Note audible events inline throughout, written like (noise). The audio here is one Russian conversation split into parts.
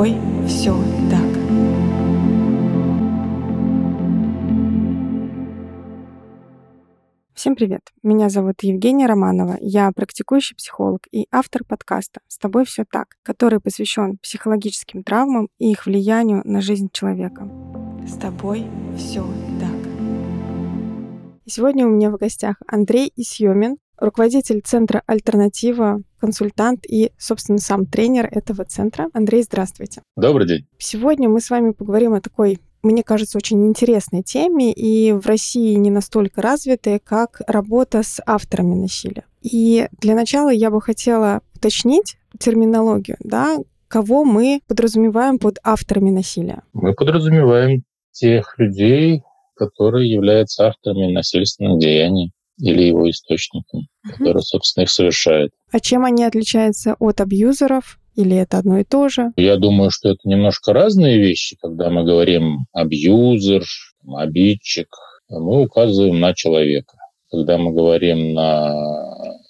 тобой все так. Всем привет! Меня зовут Евгения Романова. Я практикующий психолог и автор подкаста «С тобой все так», который посвящен психологическим травмам и их влиянию на жизнь человека. С тобой все так. Сегодня у меня в гостях Андрей Исьемин, руководитель Центра «Альтернатива», консультант и, собственно, сам тренер этого центра. Андрей, здравствуйте. Добрый день. Сегодня мы с вами поговорим о такой мне кажется, очень интересной теме и в России не настолько развитой, как работа с авторами насилия. И для начала я бы хотела уточнить терминологию, да, кого мы подразумеваем под авторами насилия. Мы подразумеваем тех людей, которые являются авторами насильственных деяний или его источником, угу. который, собственно, их совершает. А чем они отличаются от абьюзеров? Или это одно и то же? Я думаю, что это немножко разные вещи. Когда мы говорим абьюзер, обидчик, мы указываем на человека. Когда мы говорим на,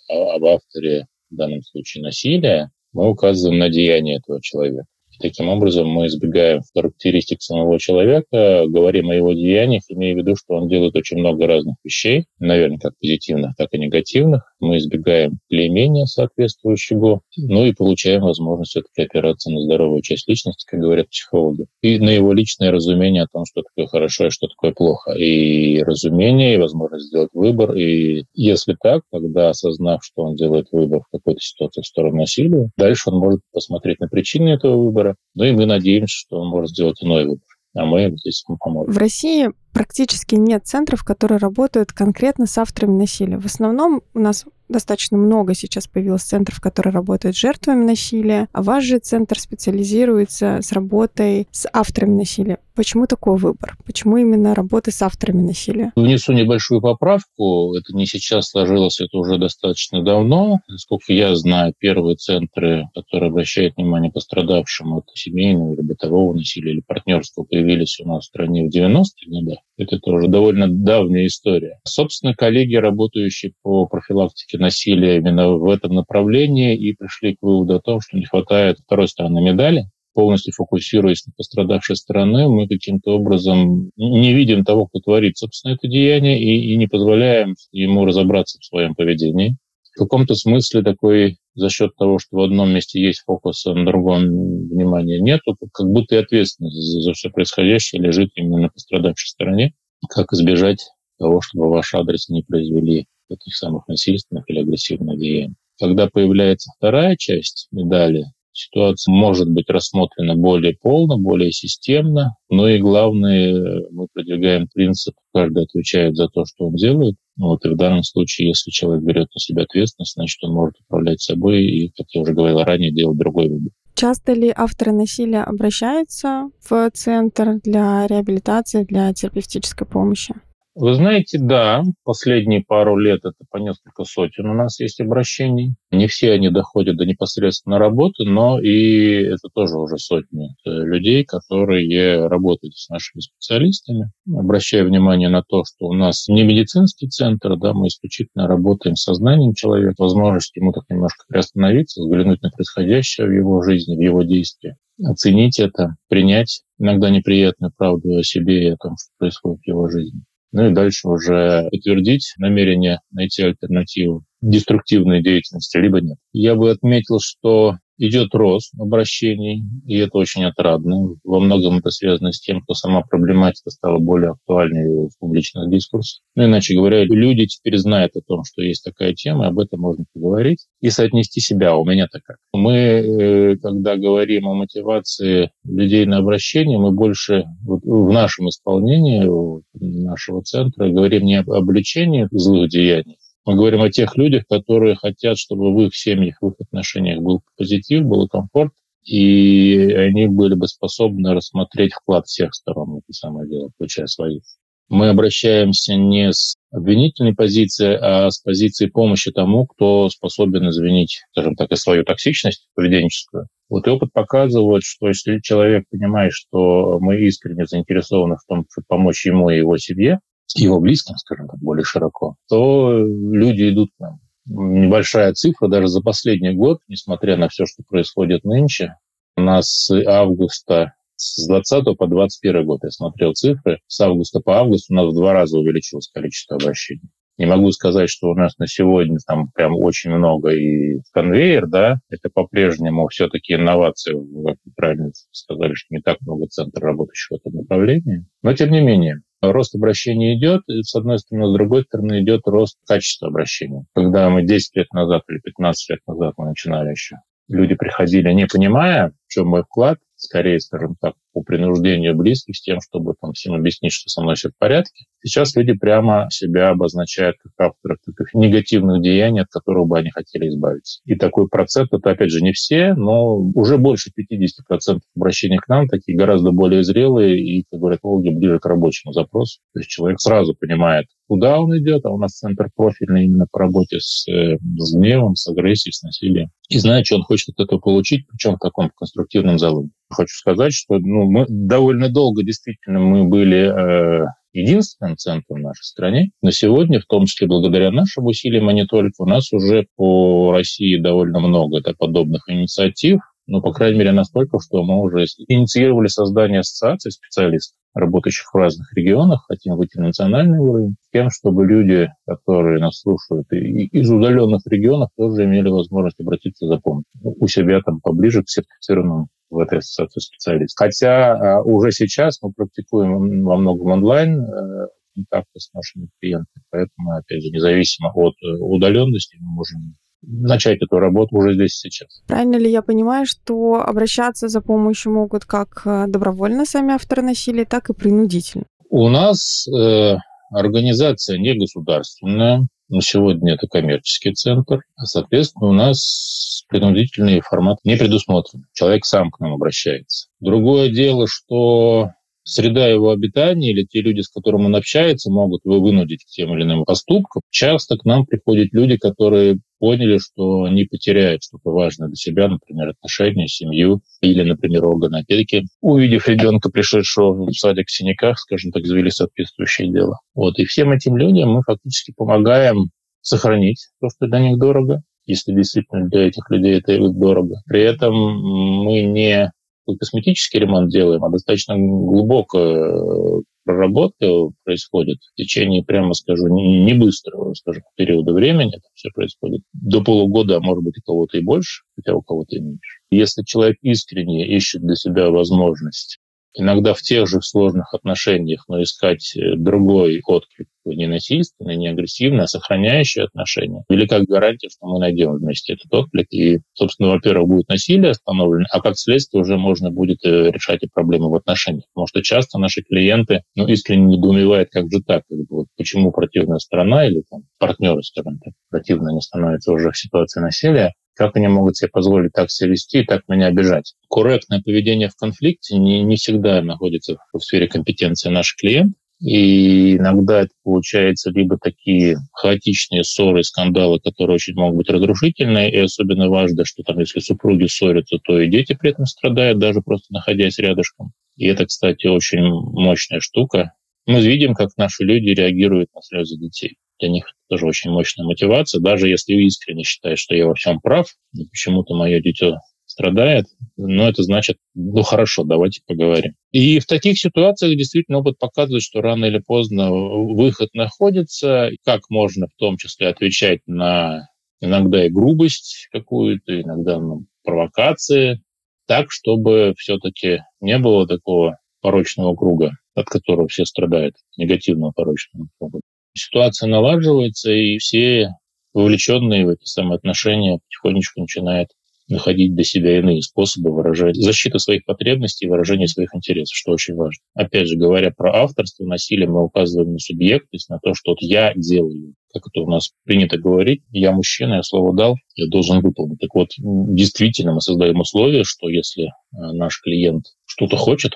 об авторе, в данном случае насилия, мы указываем на деяние этого человека. Таким образом, мы избегаем характеристик самого человека, говорим о его деяниях, имея в виду, что он делает очень много разных вещей, наверное, как позитивных, так и негативных. Мы избегаем клеймения соответствующего, ну и получаем возможность все-таки опираться на здоровую часть личности, как говорят психологи, и на его личное разумение о том, что такое хорошо и что такое плохо. И разумение, и возможность сделать выбор. И если так, тогда осознав, что он делает выбор в какой-то ситуации в сторону насилия, дальше он может посмотреть на причины этого выбора. Ну и мы надеемся, что он может сделать иной выбор. А мы здесь поможем. В России практически нет центров, которые работают конкретно с авторами насилия. В основном у нас достаточно много сейчас появилось центров, которые работают с жертвами насилия, а ваш же центр специализируется с работой с авторами насилия. Почему такой выбор? Почему именно работа с авторами насилия? Внесу небольшую поправку. Это не сейчас сложилось, это уже достаточно давно. Насколько я знаю, первые центры, которые обращают внимание пострадавшим от семейного или бытового насилия или партнерства, появились у нас в стране в 90-е годы. Это тоже довольно давняя история. Собственно, коллеги, работающие по профилактике насилия именно в этом направлении, и пришли к выводу о том, что не хватает второй стороны медали, полностью фокусируясь на пострадавшей стороны, мы каким-то образом не видим того, кто творит, собственно, это деяние, и, и не позволяем ему разобраться в своем поведении. В каком-то смысле такой за счет того, что в одном месте есть фокус, а на другом внимания нету, как будто и ответственность за, за все происходящее лежит именно на пострадавшей стороне. Как избежать того, чтобы ваш адрес не произвели таких самых насильственных или агрессивных деяний. Когда появляется вторая часть медали, ситуация может быть рассмотрена более полно, более системно. Но и главное, мы продвигаем принцип, каждый отвечает за то, что он делает. Ну вот и в данном случае, если человек берет на себя ответственность, значит, он может управлять собой и, как я уже говорил ранее, делать другой выбор. Часто ли авторы насилия обращаются в центр для реабилитации, для терапевтической помощи? Вы знаете, да, последние пару лет это по несколько сотен у нас есть обращений. Не все они доходят до непосредственно работы, но и это тоже уже сотни э, людей, которые работают с нашими специалистами. Обращаю внимание на то, что у нас не медицинский центр, да, мы исключительно работаем с сознанием человека, возможность ему так немножко приостановиться, взглянуть на происходящее в его жизни, в его действии оценить это, принять иногда неприятную правду о себе и о том, что происходит в его жизни ну и дальше уже утвердить намерение найти альтернативу деструктивной деятельности, либо нет. Я бы отметил, что идет рост обращений, и это очень отрадно. Во многом это связано с тем, что сама проблематика стала более актуальной в публичных дискурсах. Ну, иначе говоря, люди теперь знают о том, что есть такая тема, об этом можно поговорить и соотнести себя. У меня так как. Мы, э, когда говорим о мотивации людей на обращение, мы больше вот в нашем исполнении нашего центра говорим не об обличении злых деяний, мы говорим о тех людях, которые хотят, чтобы в их семьях, в их отношениях был позитив, был комфорт, и они были бы способны рассмотреть вклад всех сторон в это самое дело, включая своих. Мы обращаемся не с обвинительной позиции, а с позиции помощи тому, кто способен извинить, скажем так, и свою токсичность поведенческую. Вот и опыт показывает, что если человек понимает, что мы искренне заинтересованы в том, чтобы помочь ему и его семье, его близким, скажем так, более широко, то люди идут к нам. Небольшая цифра, даже за последний год, несмотря на все, что происходит нынче, У нас с августа с 20 по 21 год я смотрел цифры. С августа по август у нас в два раза увеличилось количество обращений. Не могу сказать, что у нас на сегодня там прям очень много и конвейер, да, это по-прежнему все-таки инновации, как вы правильно сказали, что не так много центров работающих в этом направлении. Но тем не менее, рост обращений идет, и с одной стороны, с другой стороны идет рост качества обращения. Когда мы 10 лет назад или 15 лет назад мы начинали еще, люди приходили, не понимая, в чем мой вклад, скорее, скажем так, по принуждению близких с тем, чтобы там всем объяснить, что со мной все в порядке. Сейчас люди прямо себя обозначают как авторов таких негативных деяний, от которых бы они хотели избавиться. И такой процент, это опять же не все, но уже больше 50% обращений к нам такие гораздо более зрелые и, как говорятологи, ближе к рабочему запросу. То есть человек сразу понимает, куда он идет, а у нас центр профильный именно по работе с, э, с гневом, с агрессией, с насилием. И знает, что он хочет от этого получить, причем в таком конструктивном залоге. Хочу сказать, что ну, мы довольно долго действительно мы были э, единственным центром в нашей стране. На сегодня, в том числе благодаря нашим усилиям, а не только, у нас уже по России довольно много подобных инициатив. Ну, по крайней мере, настолько, что мы уже инициировали создание ассоциации специалистов, работающих в разных регионах, хотим выйти на национальный уровень, тем, чтобы люди, которые нас слушают из удаленных регионов, тоже имели возможность обратиться за помощью у себя там поближе к сертифицированному в этой ассоциации специалистов. Хотя а, уже сейчас мы практикуем во многом онлайн э, контакты с нашими клиентами, поэтому, опять же, независимо от э, удаленности, мы можем начать эту работу уже здесь и сейчас. Правильно ли я понимаю, что обращаться за помощью могут как э, добровольно сами авторы насилия, так и принудительно? У нас э, организация не государственная, но сегодня это коммерческий центр. Соответственно, у нас принудительный формат не предусмотрен. Человек сам к нам обращается. Другое дело, что среда его обитания или те люди, с которыми он общается, могут его вынудить к тем или иным поступкам. Часто к нам приходят люди, которые поняли, что они потеряют что-то важное для себя, например, отношения, семью или, например, органы опеки. Увидев ребенка, пришедшего в садик в синяках, скажем так, завели соответствующее дело. Вот. И всем этим людям мы фактически помогаем сохранить то, что для них дорого, если действительно для этих людей это дорого. При этом мы не косметический ремонт делаем, а достаточно глубокая проработка происходит в течение, прямо скажу, не, не быстрого, скажем, периода времени. Это все происходит до полугода, а может быть, у кого-то и больше, хотя у кого-то и меньше. Если человек искренне ищет для себя возможность иногда в тех же сложных отношениях, но искать э, другой отклик, не насильственный, не агрессивный, а сохраняющий отношения. Велика гарантия, что мы найдем вместе этот отклик. И, собственно, во-первых, будет насилие остановлено, а как следствие уже можно будет э, решать и проблемы в отношениях. Потому что часто наши клиенты ну, искренне недоумевают, как же так, как бы, вот, почему противная сторона или там, партнеры, скажем так, противно не становятся уже в ситуации насилия, как они могут себе позволить так себя вести и так меня обижать? Корректное поведение в конфликте не, не всегда находится в сфере компетенции наших клиентов. И иногда это получается либо такие хаотичные ссоры, скандалы, которые очень могут быть разрушительные, и особенно важно, что там, если супруги ссорятся, то и дети при этом страдают, даже просто находясь рядышком. И это, кстати, очень мощная штука. Мы видим, как наши люди реагируют на слезы детей для них тоже очень мощная мотивация. Даже если искренне считает, что я во всем прав, почему-то мое дитё страдает, но это значит, ну хорошо, давайте поговорим. И в таких ситуациях действительно опыт показывает, что рано или поздно выход находится, как можно в том числе отвечать на иногда и грубость какую-то, иногда на провокации, так, чтобы все-таки не было такого порочного круга, от которого все страдают, негативного порочного круга ситуация налаживается, и все вовлеченные в эти самые отношения потихонечку начинают находить для себя иные способы выражать защиты своих потребностей и выражения своих интересов, что очень важно. Опять же, говоря про авторство насилия, мы указываем на субъектность, на то, что вот я делаю, как это у нас принято говорить, я мужчина, я слово дал, я должен выполнить. Так вот, действительно, мы создаем условия, что если э, наш клиент что-то хочет,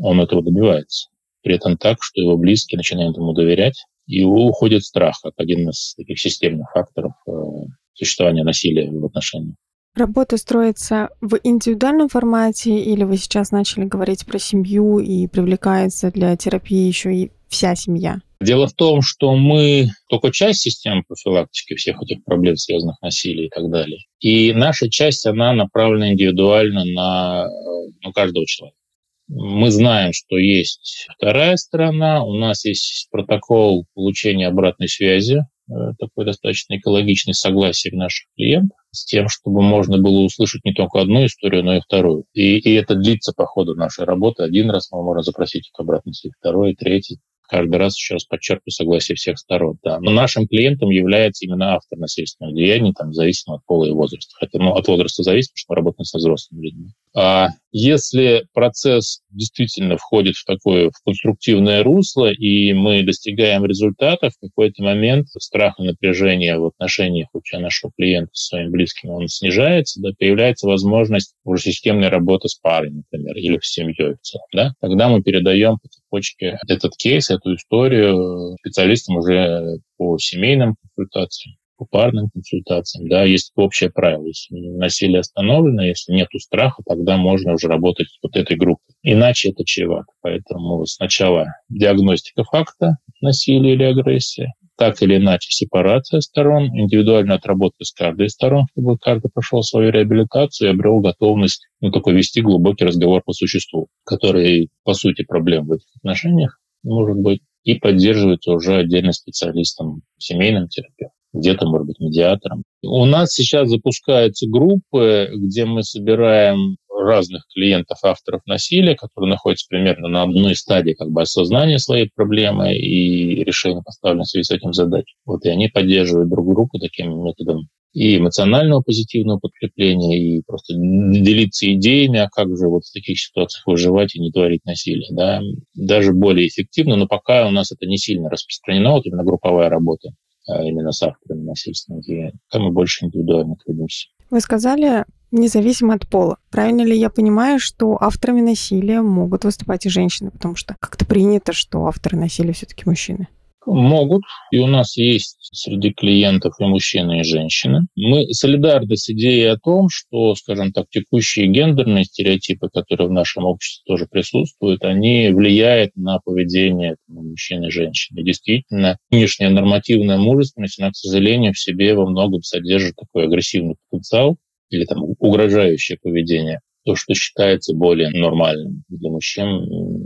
он этого добивается. При этом так, что его близкие начинают ему доверять, и уходит страх как один из таких системных факторов э, существования насилия в отношениях. Работа строится в индивидуальном формате или вы сейчас начали говорить про семью и привлекается для терапии еще и вся семья? Дело в том, что мы только часть системы профилактики всех этих проблем, связанных с насилием и так далее. И наша часть, она направлена индивидуально на, на каждого человека. Мы знаем, что есть вторая сторона, у нас есть протокол получения обратной связи, э, такой достаточно экологичный согласие наших клиентов с тем, чтобы можно было услышать не только одну историю, но и вторую. И, и это длится по ходу нашей работы. Один раз мы можем запросить их обратно, второй, третий каждый раз еще раз подчеркиваю согласие всех сторон. Да. Но нашим клиентом является именно автор насильственного деяния, там, зависимо от пола и возраста. Хотя ну, от возраста зависит, потому что мы работаем со взрослыми людьми. А если процесс действительно входит в такое в конструктивное русло, и мы достигаем результата, в какой-то момент страх и напряжение в отношениях у нашего клиента с своим близким, он снижается, да, появляется возможность уже системной работы с парой, например, или с семьей. Да? Тогда мы передаем по цепочке этот кейс, эту историю специалистам уже по семейным консультациям по парным консультациям, да, есть общее правило. Если насилие остановлено, если нет страха, тогда можно уже работать с вот этой группой. Иначе это чревато. Поэтому сначала диагностика факта насилия или агрессии, так или иначе сепарация сторон, индивидуальная отработка с каждой из сторон, чтобы каждый прошел свою реабилитацию и обрел готовность ну, такой вести глубокий разговор по существу, который, по сути, проблем в этих отношениях может быть, и поддерживается уже отдельно специалистом, семейным терапевтом где-то, может быть, медиатором. У нас сейчас запускаются группы, где мы собираем разных клиентов, авторов насилия, которые находятся примерно на одной стадии как бы осознания своей проблемы и решения поставленных в связи с этим задач. Вот, и они поддерживают друг группу таким методом и эмоционального позитивного подкрепления, и просто делиться идеями, а как же вот в таких ситуациях выживать и не творить насилие. Да? Даже более эффективно, но пока у нас это не сильно распространено, вот именно групповая работа. А именно с авторами насильственного деяния. Там мы больше индивидуально трудимся. Вы сказали, независимо от пола. Правильно ли я понимаю, что авторами насилия могут выступать и женщины, потому что как-то принято, что авторы насилия все-таки мужчины? Могут. И у нас есть среди клиентов и мужчины, и женщины. Мы солидарны с идеей о том, что, скажем так, текущие гендерные стереотипы, которые в нашем обществе тоже присутствуют, они влияют на поведение мужчин и женщин. И действительно, нынешняя нормативная мужественность, она, к сожалению, в себе во многом содержит такой агрессивный потенциал или там угрожающее поведение то, что считается более нормальным для мужчин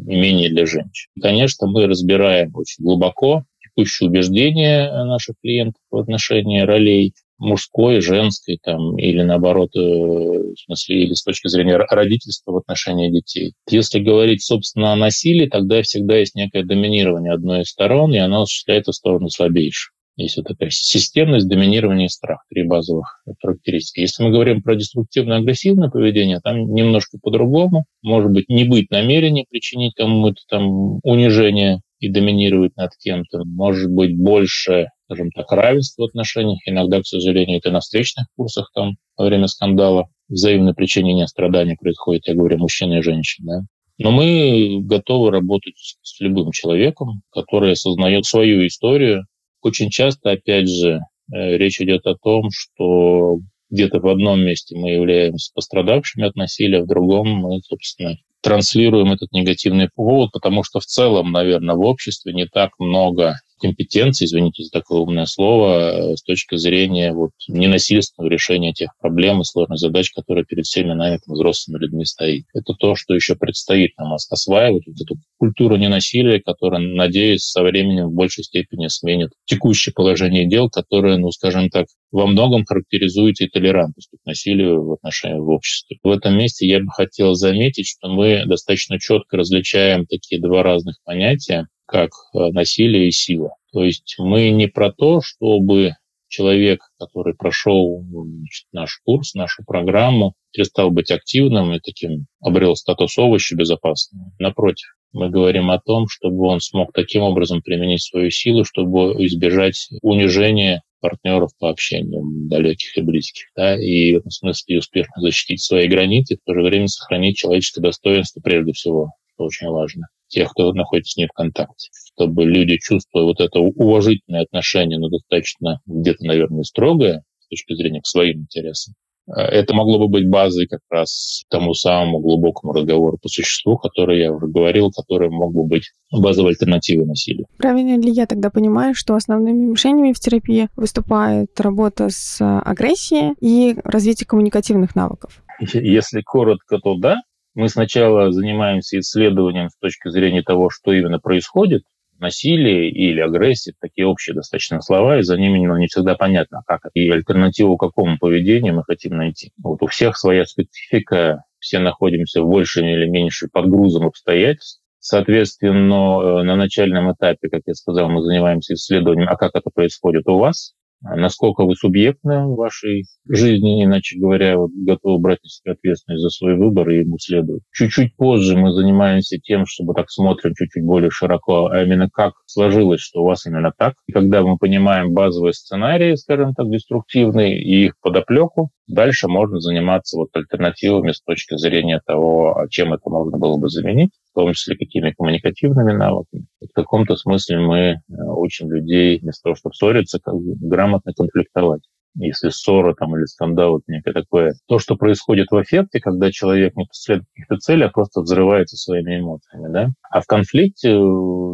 и менее для женщин. Конечно, мы разбираем очень глубоко текущие убеждения наших клиентов в отношении ролей мужской, женской, там, или наоборот, э, в смысле, или с точки зрения родительства в отношении детей. Если говорить, собственно, о насилии, тогда всегда есть некое доминирование одной из сторон, и оно осуществляется в сторону слабейшей. Есть вот такая системность, доминирование и страх, три базовых характеристики. Если мы говорим про деструктивно-агрессивное поведение, там немножко по-другому. Может быть, не быть намерения причинить кому-то там унижение и доминировать над кем-то. Может быть, больше, скажем так, равенства в отношениях. Иногда, к сожалению, это на встречных курсах там во время скандала взаимное причинение страданий происходит, я говорю, мужчина и женщина. Да? Но мы готовы работать с любым человеком, который осознает свою историю, очень часто, опять же, э, речь идет о том, что где-то в одном месте мы являемся пострадавшими от насилия, в другом мы, собственно, транслируем этот негативный повод, потому что в целом, наверное, в обществе не так много компетенции, извините за такое умное слово, э, с точки зрения вот, ненасильственного решения тех проблем и сложных задач, которые перед всеми нами, там, взрослыми людьми стоит. Это то, что еще предстоит нам осваивать, вот эту культуру ненасилия, которая, надеюсь, со временем в большей степени сменит текущее положение дел, которое, ну, скажем так, во многом характеризуется и толерантностью к насилию в отношении в обществе. В этом месте я бы хотел заметить, что мы достаточно четко различаем такие два разных понятия как э, насилие и сила. То есть мы не про то, чтобы человек, который прошел значит, наш курс, нашу программу, перестал быть активным и таким обрел статус овоща безопасного. Напротив, мы говорим о том, чтобы он смог таким образом применить свою силу, чтобы избежать унижения партнеров по общению, далеких и близких, да, и в этом смысле успешно защитить свои границы, в то же время сохранить человеческое достоинство прежде всего, что очень важно тех, кто находится с ней в контакте, чтобы люди, чувствуя вот это уважительное отношение, но достаточно где-то, наверное, строгое с точки зрения к своим интересам, Э, это могло бы быть базой как раз тому самому глубокому разговору по существу, который я уже говорил, который мог бы быть базовой альтернативой насилию. Правильно ли я тогда понимаю, что основными мишенями в терапии выступает работа с агрессией и развитие коммуникативных навыков? Если коротко, то да. Мы сначала занимаемся исследованием с точки зрения того, что именно происходит, насилие или агрессия, такие общие достаточно слова, и за ними ну, не всегда понятно, как. И альтернативу какому поведению мы хотим найти. Вот у всех своя специфика, все находимся в большем или меньшем подгрузом обстоятельств. Соответственно, э, на начальном этапе, как я сказал, мы занимаемся исследованием, а как это происходит у вас, насколько вы субъектны в вашей жизни, иначе говоря, вот, готовы брать на себя ответственность за свой выбор и ему следует. Чуть-чуть позже мы занимаемся тем, чтобы так смотрим чуть-чуть более широко, а именно как сложилось, что у вас именно так. И когда мы понимаем базовые сценарии, скажем так, деструктивные, и их подоплеку, дальше можно заниматься вот альтернативами с точки зрения того, а чем это можно было бы заменить в том числе какими коммуникативными навыками. В каком-то смысле мы э, учим людей вместо того, чтобы ссориться, как грамотно конфликтовать если ссора там или скандал, это некое такое. То, что происходит в эффекте, когда человек не преследует каких-то целей, а просто взрывается своими эмоциями, да. А в конфликте э,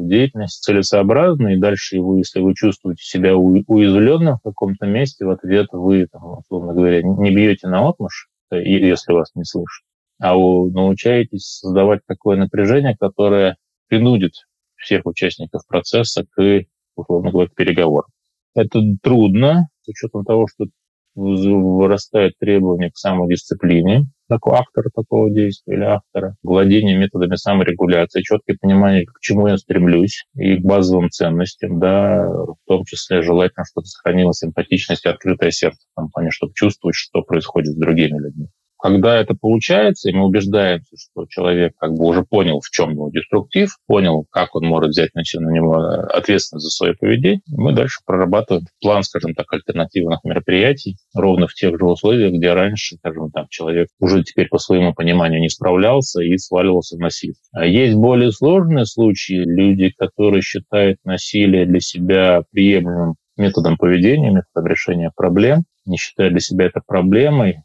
деятельность целесообразна, и дальше вы, если вы чувствуете себя уязвленным в каком-то месте, в ответ вы, там, условно говоря, не бьете на отмышь, э, если вас не слышат, а вы научаетесь создавать такое напряжение, которое принудит всех участников процесса к, условно говоря, к переговорам. Это трудно, с учетом того, что вырастает требование к самодисциплине такого актора такого действия или автора, владение методами саморегуляции, четкое понимание, к чему я стремлюсь, и к базовым ценностям, да, в том числе желательно, чтобы сохранилась эмпатичность и открытое сердце в том плане, чтобы чувствовать, что происходит с другими людьми. Когда это получается, и мы убеждаемся, что человек как бы уже понял, в чем его деструктив, понял, как он может взять на себя на него ответственность за свое поведение, мы дальше прорабатываем план, скажем так, альтернативных мероприятий ровно в тех же условиях, где раньше, скажем так, человек уже теперь по своему пониманию не справлялся и сваливался в насилие. А есть более сложные случаи, люди, которые считают насилие для себя приемлемым методом поведения, методом решения проблем, не считая для себя это проблемой,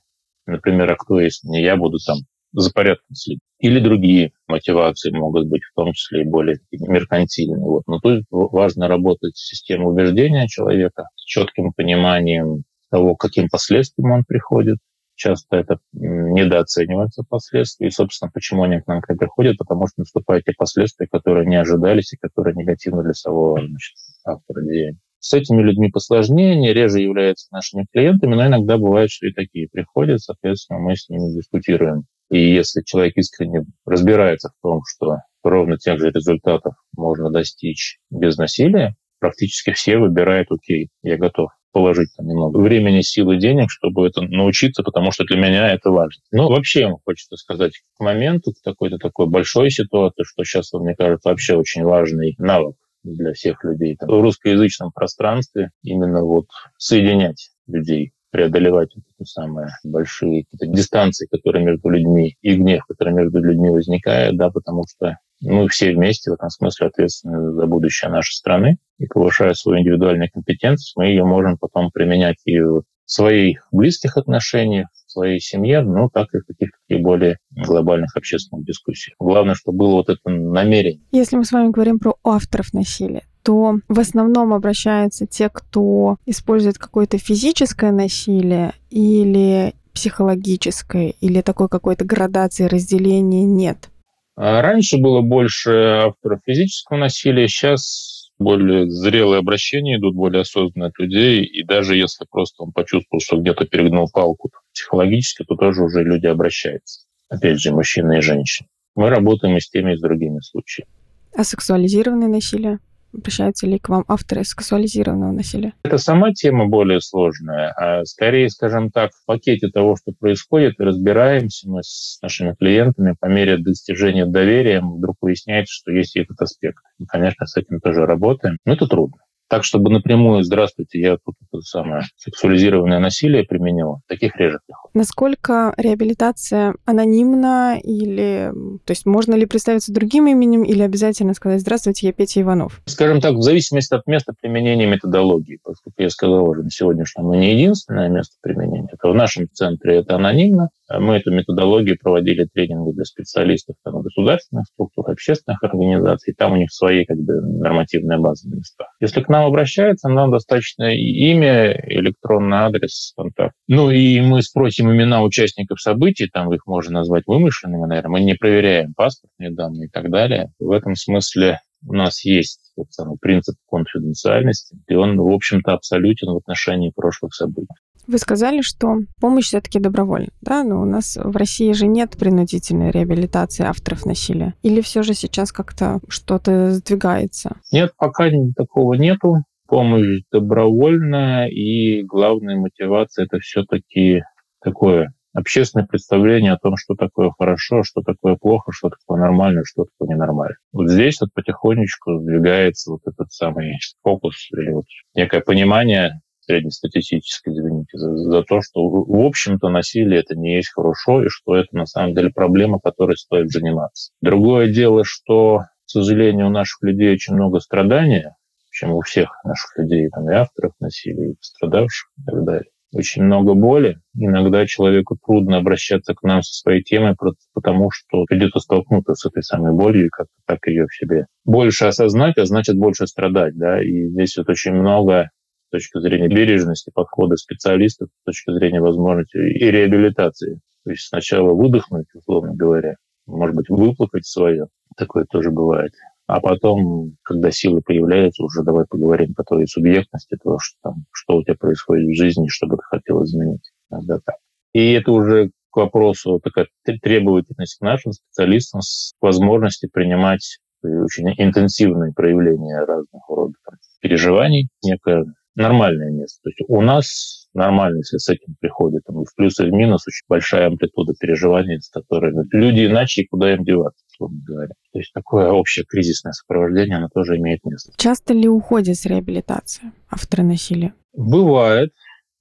Например, а кто, если не я, буду там за порядком следить. Или другие мотивации могут быть, в том числе и более меркантильные. Вот. Но тут важно работать с системой убеждения человека, с четким пониманием того, каким последствиям он приходит. Часто это недооценивается последствия. И, собственно, почему они к нам приходят? Потому что наступают те последствия, которые не ожидались и которые негативны для самого значит, автора деяния. С этими людьми посложнее, они реже являются нашими клиентами, но иногда бывает, что и такие приходят, соответственно, мы с ними дискутируем. И если человек искренне разбирается в том, что ровно тех же результатов можно достичь без насилия, практически все выбирают, окей, я готов положить там немного времени, силы, денег, чтобы это научиться, потому что для меня это важно. Ну, вообще, хочется сказать, к моменту, к какой-то такой большой ситуации, что сейчас, мне кажется, вообще очень важный навык для всех людей. Там, в русскоязычном пространстве именно вот соединять людей, преодолевать вот эти самые большие дистанции, которые между людьми, и гнев, который между людьми возникает, да, потому что мы все вместе в этом смысле ответственны за будущее нашей страны, и повышая свою индивидуальную компетентность, мы ее можем потом применять и в своих близких отношениях, своей семье, ну, так и в каких-то более глобальных общественных дискуссиях. Главное, чтобы было вот это намерение. Если мы с вами говорим про авторов насилия, то в основном обращаются те, кто использует какое-то физическое насилие или психологическое, или такой какой-то градации разделения нет. А раньше было больше авторов физического насилия, сейчас более зрелые обращения идут, более осознанные от людей, и даже если просто он почувствовал, что где-то перегнул палку психологически, то тоже уже люди обращаются. Опять же, мужчины и женщины. Мы работаем и с теми, и с другими случаями. А сексуализированное насилие? Обращаются ли к вам авторы сексуализированного насилия? Это сама тема более сложная, а скорее, скажем так, в пакете того, что происходит, разбираемся мы с нашими клиентами по мере достижения доверия, вдруг выясняется, что есть этот аспект. И, конечно, с этим тоже работаем, но это трудно. Так, чтобы напрямую «здравствуйте, я тут это самое сексуализированное насилие применил», таких реже приходит. Насколько реабилитация анонимна или... То есть можно ли представиться другим именем или обязательно сказать «Здравствуйте, я Петя Иванов»? Скажем так, в зависимости от места применения методологии. Поскольку я сказал уже на сегодняшнем, мы не единственное место применения. Это в нашем центре это анонимно. Мы эту методологию проводили тренинги для специалистов там, государственных структур, общественных организаций. Там у них свои как бы, нормативные базы на местах. Если к нам обращаются, нам достаточно имя, электронный адрес, контакт. Ну и мы спросим имена участников событий, там их можно назвать вымышленными, наверное. Мы не проверяем паспортные данные и так далее. В этом смысле у нас есть тот самый принцип конфиденциальности, и он, в общем-то, абсолютен в отношении прошлых событий. Вы сказали, что помощь все-таки добровольна, да? Но у нас в России же нет принудительной реабилитации авторов насилия. Или все же сейчас как-то что-то сдвигается? Нет, пока такого нету. Помощь добровольная, и главная мотивация это все-таки такое общественное представление о том, что такое хорошо, что такое плохо, что такое нормально, что такое ненормально. Вот здесь вот потихонечку сдвигается вот этот самый фокус или вот некое понимание среднестатистически, извините, за, за то, что, в общем-то, насилие это не есть хорошо, и что это на самом деле проблема, которой стоит заниматься. Другое дело, что, к сожалению, у наших людей очень много страдания, чем у всех наших людей, там, и авторов насилия, и пострадавших, и так далее. Очень много боли. Иногда человеку трудно обращаться к нам со своей темой, потому что придется столкнуться с этой самой болью и как-то так ее в себе больше осознать, а значит больше страдать. Да? И здесь вот очень много с точки зрения бережности подхода специалистов, с точки зрения возможности и реабилитации. То есть сначала выдохнуть, условно говоря, может быть, выплакать свое. Такое тоже бывает. А потом, когда силы появляются, уже давай поговорим по твоей субъектности, того, что, там, что у тебя происходит в жизни, что бы ты хотел изменить. Иногда так. И это уже к вопросу такая требовательность к нашим специалистам с возможностью принимать очень интенсивные проявления разных родов переживаний, некое нормальное место. То есть у нас нормально, если с этим приходит. Там, в плюс и в минус очень большая амплитуда переживаний, с которыми люди иначе, и куда им деваться, условно говоря. То есть такое общее кризисное сопровождение, оно тоже имеет место. Часто ли уходит с реабилитации авторы насилия? Бывает.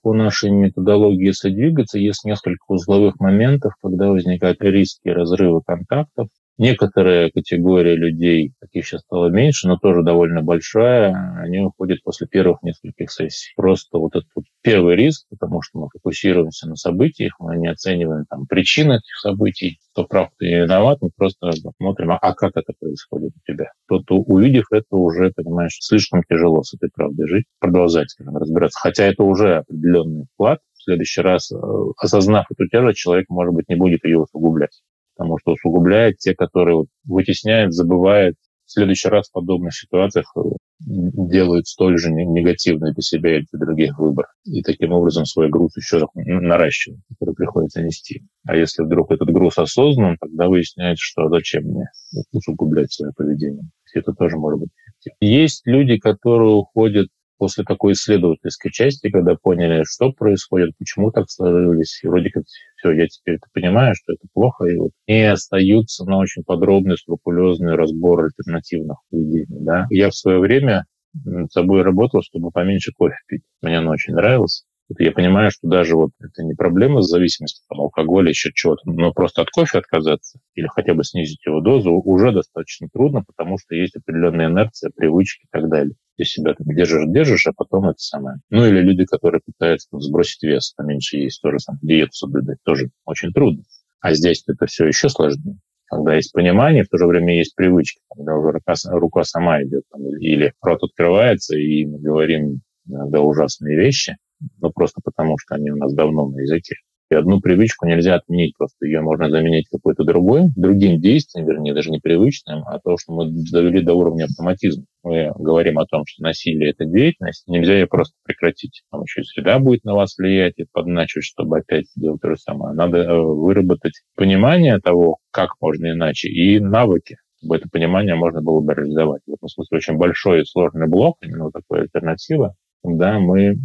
По нашей методологии, если двигаться, есть несколько узловых моментов, когда возникают риски разрыва контактов, Некоторая категория людей, таких сейчас стало меньше, но тоже довольно большая, они уходят после первых нескольких сессий. Просто вот этот первый риск, потому что мы фокусируемся на событиях, мы не оцениваем там причины этих событий, кто прав, кто виноват, мы просто смотрим, а, как это происходит у тебя. Кто-то, увидев это, уже, понимаешь, слишком тяжело с этой правдой жить, продолжать, скажем, разбираться. Хотя это уже определенный вклад, в следующий раз, э, осознав эту тяжесть, человек, может быть, не будет ее усугублять потому что усугубляет те, которые вытесняют, забывают. В следующий раз в подобных ситуациях э, делают столь же негативный для себя и для других выбор. И таким образом свой груз еще наращивают, который приходится нести. А если вдруг этот груз осознан, тогда выясняется, что зачем мне усугублять свое поведение. Это тоже может быть эффективно. Есть люди, которые уходят после такой исследовательской части, когда поняли, что происходит, почему так сложилось, и вроде как все, я теперь это понимаю, что это плохо, и вот не остаются на очень подробный, скрупулезный разбор альтернативных поведений. Да. Я в свое время над собой работал, чтобы поменьше кофе пить. Мне оно очень нравилось. Я понимаю, что даже вот это не проблема с зависимостью от алкоголя, еще чего-то, но просто от кофе отказаться или хотя бы снизить его дозу уже достаточно трудно, потому что есть определенная инерция, привычки и так далее. Ты себя там держишь, держишь, а потом это самое. Ну или люди, которые пытаются там, сбросить вес, а меньше есть, тоже там диету соблюдать, тоже очень трудно. А здесь это все еще сложнее когда есть понимание, в то же время есть привычка, когда уже рука, рука сама идет, там, или рот открывается, и мы говорим иногда ужасные вещи, ну, просто потому что они у нас давно на языке. И одну привычку нельзя отменить, просто ее можно заменить какой-то другой, другим действием, вернее, даже не привычным, а то, что мы довели до уровня автоматизма. Мы говорим о том, что насилие – это деятельность, нельзя ее просто прекратить. Там еще и среда будет на вас влиять и подначивать, чтобы опять делать то же самое. Надо э, выработать понимание того, как можно иначе, и навыки, чтобы это понимание можно было бы реализовать. В этом смысле очень большой и сложный блок, именно такой альтернатива, когда мы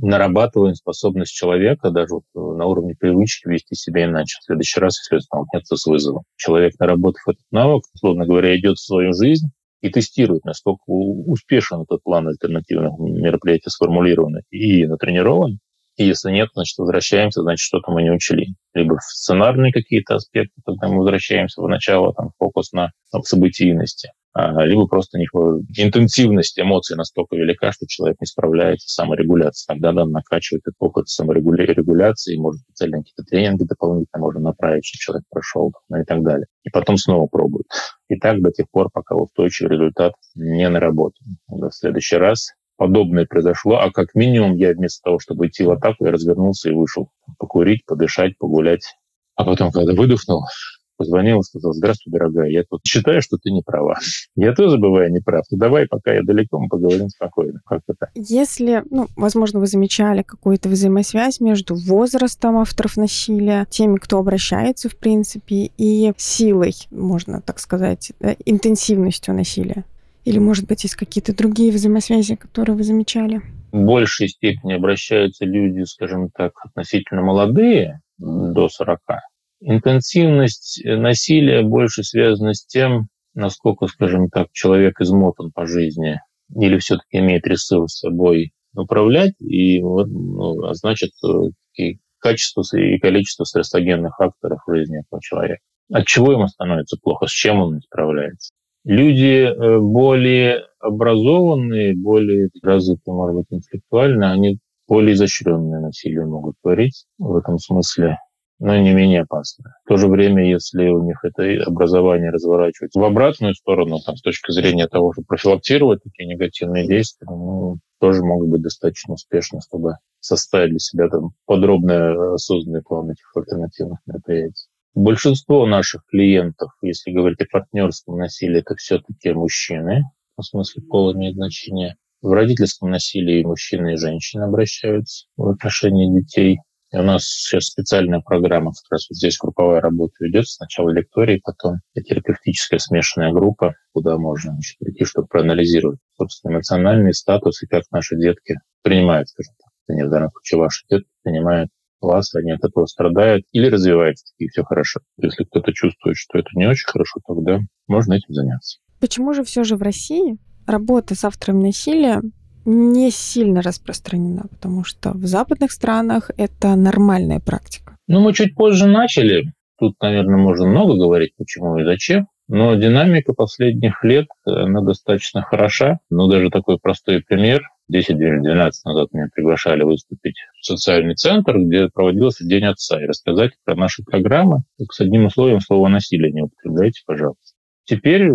нарабатываем способность человека даже вот э, на уровне привычки вести себя иначе. В следующий раз, если столкнется с вызовом. Человек, наработав этот навык, условно говоря, идет в свою жизнь и тестирует, насколько успешен этот план альтернативных мероприятий сформулирован и натренирован, И если нет, значит, возвращаемся, значит, что-то мы не учли. Либо сценарные какие-то аспекты, когда мы возвращаемся в начало, там, фокус на там, событийности. А, либо просто них, интенсивность эмоций настолько велика, что человек не справляется с саморегуляцией. Тогда надо накачивать этот опыт саморегуляции, может, специальные какие-то тренинги дополнительно можно направить, чтобы человек прошел, ну и так далее. И потом снова пробует. И так до тех пор, пока устойчивый результат не наработан. В следующий раз подобное произошло, а как минимум я вместо того, чтобы идти в атаку, я развернулся и вышел покурить, подышать, погулять. А потом, когда выдохнул, позвонил и сказал, здравствуй, дорогая, я тут считаю, что ты не права. (laughs) Я тоже бываю неправ. Ну, давай, пока я далеко, мы поговорим спокойно. Как это? Если, ну, возможно, вы замечали какую-то взаимосвязь между возрастом авторов насилия, теми, кто обращается, в принципе, и силой, можно так сказать, да, интенсивностью насилия? Или, может быть, есть какие-то другие взаимосвязи, которые вы замечали? В большей степени обращаются люди, скажем так, относительно молодые, до 40. Интенсивность насилия больше связана с тем, насколько, скажем так, человек измотан по жизни или все-таки имеет ресурс собой управлять, и вот, ну, а значит, и качество и количество стрессогенных факторов в жизни этого человека. От чего ему становится плохо, с чем он не справляется. Люди э, более образованные, более развитые, может быть, интеллектуально, они более изощренное насилие могут творить в этом смысле, но не менее опасно. В то же время, если у них это образование разворачивается в обратную сторону, там, с точки зрения того, чтобы профилактировать такие негативные действия, ну, тоже могут быть достаточно успешны, чтобы составить для себя там подробный осознанный план этих альтернативных мероприятий. Большинство наших клиентов, если говорить о партнерском насилии, это все-таки мужчины, в смысле пол имеет значение. В родительском насилии мужчины и женщины обращаются в отношении детей. И у нас сейчас специальная программа, как раз вот здесь групповая работа ведется. Сначала лектории, потом терапевтическая смешанная группа, куда можно значит, прийти, чтобы проанализировать, собственно, эмоциональный статус и как наши детки принимают, скажем так. Не в данном случае ваши детки принимают вас, они от этого страдают или развиваются, и все хорошо. Если кто-то чувствует, что это не очень хорошо, тогда можно этим заняться. Почему же все же в России работа с авторами насилия не сильно распространена, потому что в западных странах это нормальная практика. Ну, мы чуть позже начали. Тут, наверное, можно много говорить, почему и зачем. Но динамика последних лет, она достаточно хороша. Ну, даже такой простой пример. 10-12 назад меня приглашали выступить в социальный центр, где проводился День отца, и рассказать про наши программы. Только с одним условием слова «насилие» не употребляйте, пожалуйста. Теперь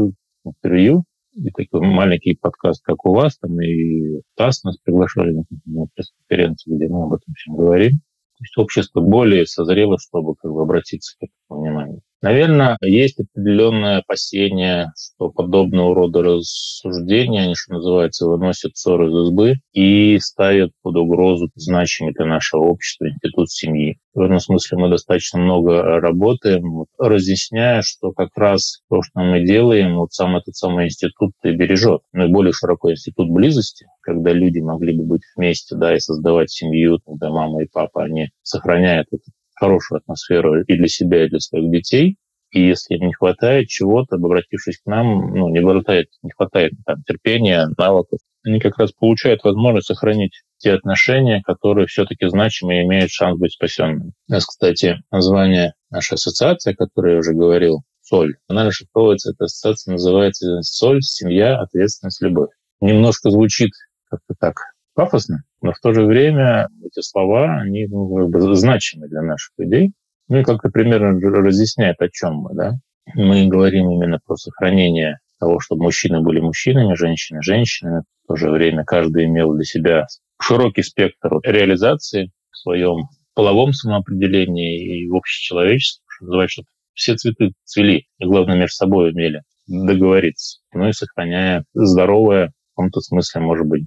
интервью и такой маленький подкаст, как у вас, там и ТАСС нас приглашали на пресс-конференцию, где мы об этом всем говорим. То есть общество более созрело, чтобы как бы, обратиться к этому вниманию. Наверное, есть определенное опасение, что подобного рода рассуждения, они, что называется, выносят ссор из избы и ставят под угрозу значимый для нашего общества институт семьи. В этом смысле мы достаточно много работаем, разъясняя, что как раз то, что мы делаем, вот сам этот самый институт и бережет. Наиболее широко институт близости, когда люди могли бы быть вместе, да, и создавать семью, когда мама и папа, они сохраняют этот хорошую атмосферу и для себя, и для своих детей. И если не хватает чего-то, обратившись к нам, ну, не хватает, не хватает там, терпения, навыков, они как раз получают возможность сохранить те отношения, которые все-таки значимы и имеют шанс быть спасенными. У нас, кстати, название нашей ассоциации, о которой я уже говорил, «Соль», она расшифровывается, эта ассоциация называется «Соль, семья, ответственность, любовь». Немножко звучит как-то так пафосно, но в то же время эти слова, они ну, как бы значимы для наших людей. Ну и как-то примерно разъясняет, о чем мы. Да? Мы говорим именно про сохранение того, чтобы мужчины были мужчинами, женщины – женщинами. В то же время каждый имел для себя широкий спектр реализации в своем половом самоопределении и в общечеловеческом, что называется, чтобы все цветы цвели, и главное, между собой умели договориться. Ну и сохраняя здоровое, в каком-то смысле, может быть,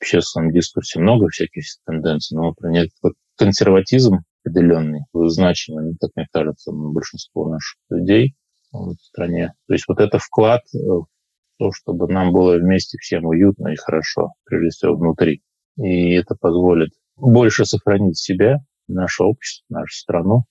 общественном дискурсе много всяких тенденций, но, например, консерватизм определенный, значимый, как мне кажется, большинство наших людей в стране. То есть вот это вклад в то, чтобы нам было вместе всем уютно и хорошо, прежде всего внутри. И это позволит больше сохранить себя, наше общество, нашу страну,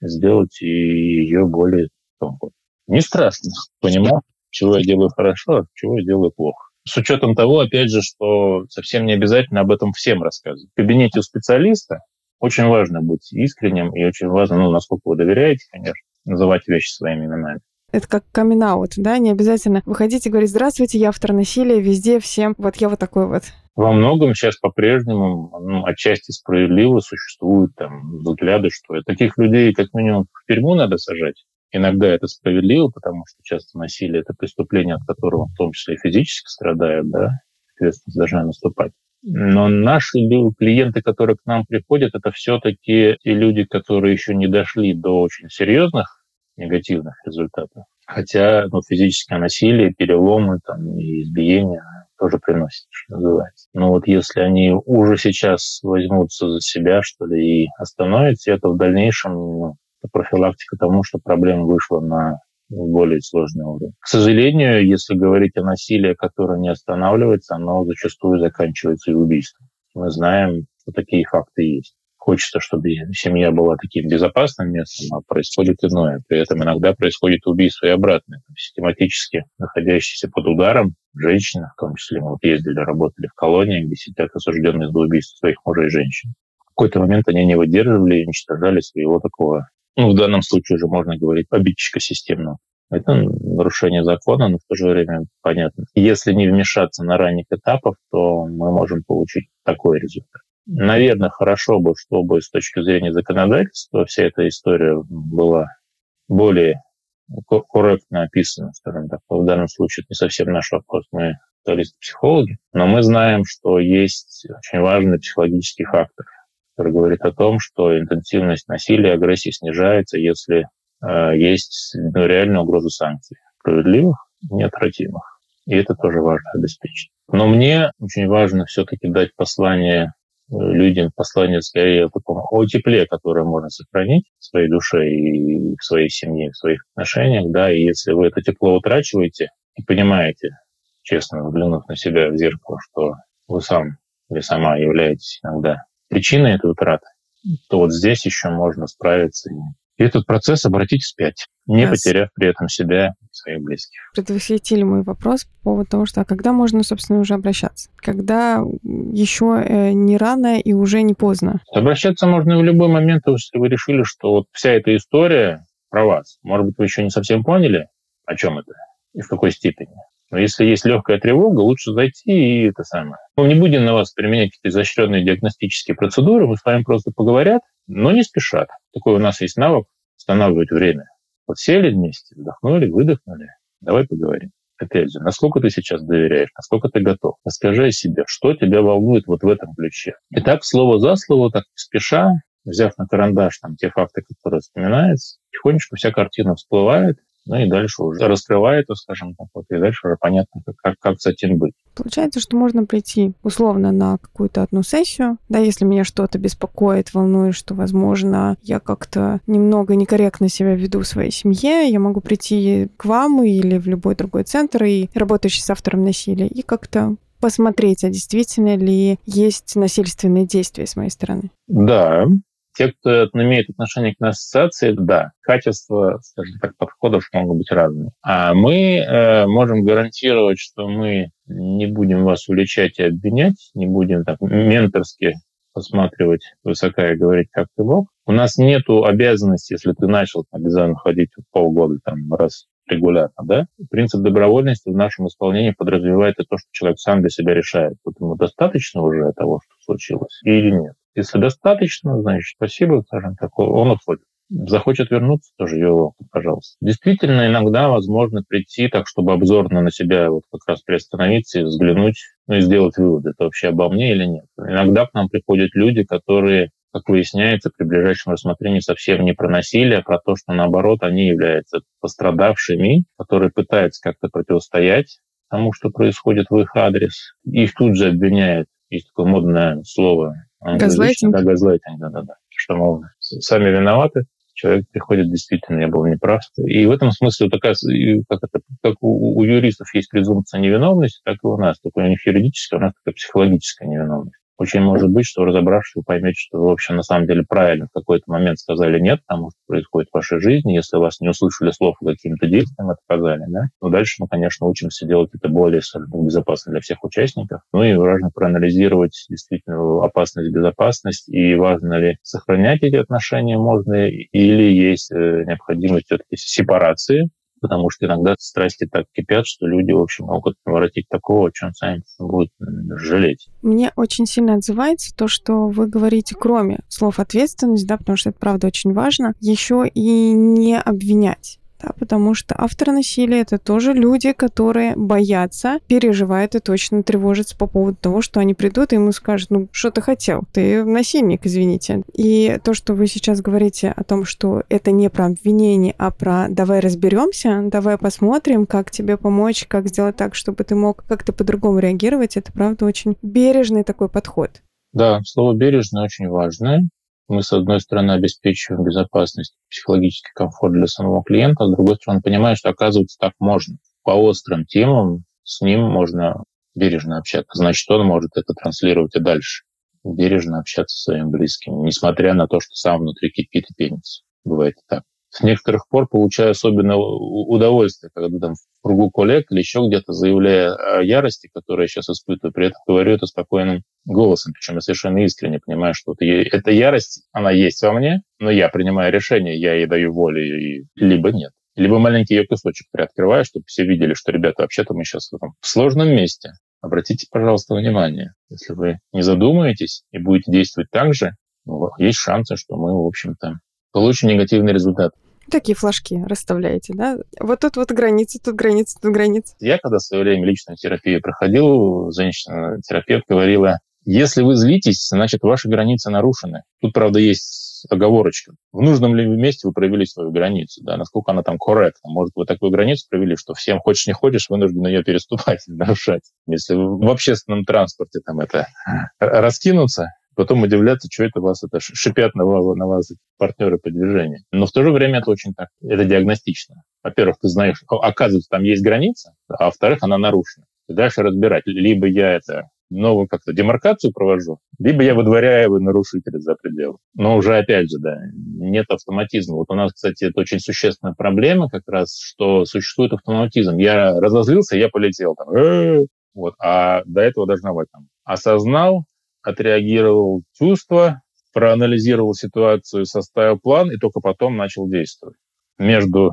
сделать ее более комфортной. Не страшно понимать, чего я делаю хорошо, а чего я делаю плохо. С учетом того, опять же, что совсем не обязательно об этом всем рассказывать. В кабинете у специалиста очень важно быть искренним и очень важно, ну, насколько вы доверяете, конечно, называть вещи своими именами. Это как камин да? Не обязательно выходить и говорить, здравствуйте, я автор насилия, везде, всем, вот я вот такой вот. Во многом сейчас по-прежнему ну, отчасти справедливо существуют там взгляды, что таких людей как минимум в тюрьму надо сажать. Иногда это справедливо, потому что часто насилие – это преступление, от которого в том числе и физически страдают, да, ответственность должна наступать. Но наши клиенты, которые к нам приходят, это все-таки те люди, которые еще не дошли до очень серьезных негативных результатов. Хотя ну, физическое насилие, переломы там, и избиения тоже приносит, что называется. Но вот если они уже сейчас возьмутся за себя, что ли, и остановятся, это в дальнейшем ну, профилактика тому, что проблема вышла на более сложный уровень. К сожалению, если говорить о насилии, которое не останавливается, оно зачастую заканчивается и убийством. Мы знаем, что такие факты есть. Хочется, чтобы семья была таким безопасным местом, а происходит иное. При этом иногда происходит убийство и обратное. Систематически находящиеся под ударом женщины, в том числе мы вот ездили, работали в колонии, где сидят осужденные за убийство своих мужей и женщин. В какой-то момент они не выдерживали и уничтожали своего такого ну, в данном случае уже можно говорить обидчика системного. Это нарушение закона, но в то же время понятно. Если не вмешаться на ранних этапах, то мы можем получить такой результат. Наверное, хорошо бы, чтобы с точки зрения законодательства вся эта история была более корректно описана, скажем так. В данном случае это не совсем наш вопрос, мы специалисты-психологи, но мы знаем, что есть очень важный психологический фактор который говорит о том, что интенсивность насилия, агрессии снижается, если э, есть ну, реальная угроза санкций, справедливых, неотвратимых. И это тоже важно обеспечить. Но мне очень важно все-таки дать послание э, людям, послание скорее о таком о тепле, которое можно сохранить в своей душе и в своей семье, в своих отношениях, да, и если вы это тепло утрачиваете и понимаете, честно взглянув на себя в зеркало, что вы сам или сама являетесь иногда причиной этой утраты, то вот здесь еще можно справиться и этот процесс обратить вспять, не yes. потеряв при этом себя и своих близких. Предвосхитили мой вопрос по поводу того, что а когда можно, собственно, уже обращаться? Когда еще э, не рано и уже не поздно? Обращаться можно в любой момент, если вы решили, что вот вся эта история про вас. Может быть, вы еще не совсем поняли, о чем это и в какой степени. Но если есть легкая тревога, лучше зайти и это самое. Мы не будем на вас применять какие-то изощренные диагностические процедуры, мы с вами просто поговорят, но не спешат. Такой у нас есть навык останавливать время. Вот сели вместе, вдохнули, выдохнули, давай поговорим. Опять же, насколько ты сейчас доверяешь, насколько ты готов. Расскажи о себе, что тебя волнует вот в этом ключе. И так слово за слово, так спеша, взяв на карандаш там те факты, которые вспоминаются, тихонечко вся картина всплывает, ну и дальше уже раскрывает, скажем так, вот, и дальше уже понятно, как, как, как с этим быть. Получается, что можно прийти условно на какую-то одну сессию, да, если меня что-то беспокоит, волнует, что, возможно, я как-то немного некорректно себя веду в своей семье, я могу прийти к вам или в любой другой центр, и работающий с автором насилия, и как-то посмотреть, а действительно ли есть насильственные действия с моей стороны. Да, те, кто имеет отношение к ассоциации, да, качество, скажем так, подходов могут быть разные. А мы э, можем гарантировать, что мы не будем вас уличать и обвинять, не будем так менторски посматривать высока и говорить, как ты мог. У нас нет обязанности, если ты начал обязательно ходить полгода там раз регулярно, да? Принцип добровольности в нашем исполнении подразумевает и то, что человек сам для себя решает, вот ему достаточно уже того, что случилось, или нет. Если достаточно, значит, спасибо, скажем так, он уходит. Захочет вернуться, тоже его, пожалуйста. Действительно, иногда возможно прийти так, чтобы обзорно на себя вот как раз приостановиться и взглянуть, ну и сделать вывод, это вообще обо мне или нет. Иногда к нам приходят люди, которые как выясняется, при ближайшем рассмотрении совсем не про насилие, а про то, что, наоборот, они являются пострадавшими, которые пытаются как-то противостоять тому, что происходит в их адрес. Их тут же обвиняют, есть такое модное слово. Газлайтинг? Да, газлайтинг, да-да-да. Что, мол, сами виноваты, человек приходит действительно, я был неправ. И в этом смысле такая, как, это, как у, у юристов есть презумпция невиновности, так и у нас. Только у них юридическая, у нас такая психологическая невиновность. Очень может быть, что разобравшись, вы поймете, что вы вообще на самом деле правильно в какой-то момент сказали нет тому, что происходит в вашей жизни. Если вас не услышали слов каким-то действием отказали, да, но дальше мы, конечно, учимся делать это более безопасно для всех участников. Ну и важно проанализировать действительно опасность, безопасность и важно ли сохранять эти отношения можно или есть э, необходимость все-таки сепарации потому что иногда страсти так кипят, что люди, в общем, могут наворотить такого, о чем сами будут жалеть. Мне очень сильно отзывается то, что вы говорите, кроме слов ответственность, да, потому что это правда очень важно, еще и не обвинять да, потому что авторы насилия это тоже люди, которые боятся, переживают и точно тревожатся по поводу того, что они придут и ему скажут, ну, что ты хотел? Ты насильник, извините. И то, что вы сейчас говорите о том, что это не про обвинение, а про давай разберемся, давай посмотрим, как тебе помочь, как сделать так, чтобы ты мог как-то по-другому реагировать, это правда очень бережный такой подход. Да, слово бережно очень важное мы, с одной стороны, обеспечиваем безопасность, психологический комфорт для самого клиента, а с другой стороны, понимаем, что, оказывается, так можно. По острым темам с ним можно бережно общаться. Значит, он может это транслировать и дальше. Бережно общаться со своими близкими, несмотря на то, что сам внутри кипит и пенится. Бывает и так с некоторых пор получаю особенно удовольствие, когда там в кругу коллег или еще где-то, заявляя о ярости, которую я сейчас испытываю, при этом говорю это спокойным голосом, причем я совершенно искренне понимаю, что это, эта ярость, она есть во мне, но я принимаю решение, я ей даю волю, и, либо нет. Либо маленький ее кусочек приоткрываю, чтобы все видели, что, ребята, вообще-то мы сейчас в, сложном месте. Обратите, пожалуйста, внимание. Если вы не задумаетесь и будете действовать так же, ну, есть шансы, что мы, в общем-то, получим негативный результат. Такие флажки расставляете, да? Вот тут вот границы, тут границы, тут границы. Я когда в свое время личную терапию проходил, женщина-терапевт говорила, если вы злитесь, значит, ваши границы нарушены. Тут, правда, есть оговорочка. В нужном ли месте вы провели свою границу, да, насколько она там корректна. Может, вы такую границу провели, что всем хочешь не хочешь, вынуждены ее переступать, нарушать. Если в общественном транспорте там это раскинуться, потом удивляться, что это вас это шипят на вас, на вас партнеры по движению. Но в то же время это очень так, это диагностично. Во-первых, ты знаешь, оказывается, там есть граница, а во-вторых, она нарушена. Ты дальше разбирать, либо я это новую как-то демаркацию провожу, либо я выдворяю нарушителя за пределы. Но уже, опять же, да, нет автоматизма. Вот у нас, кстати, это очень существенная проблема как раз, что существует автоматизм. Я разозлился, я полетел там. «Э-э-э". Вот. А до этого должна быть там осознал, отреагировал чувства, проанализировал ситуацию, составил план и только потом начал действовать. Между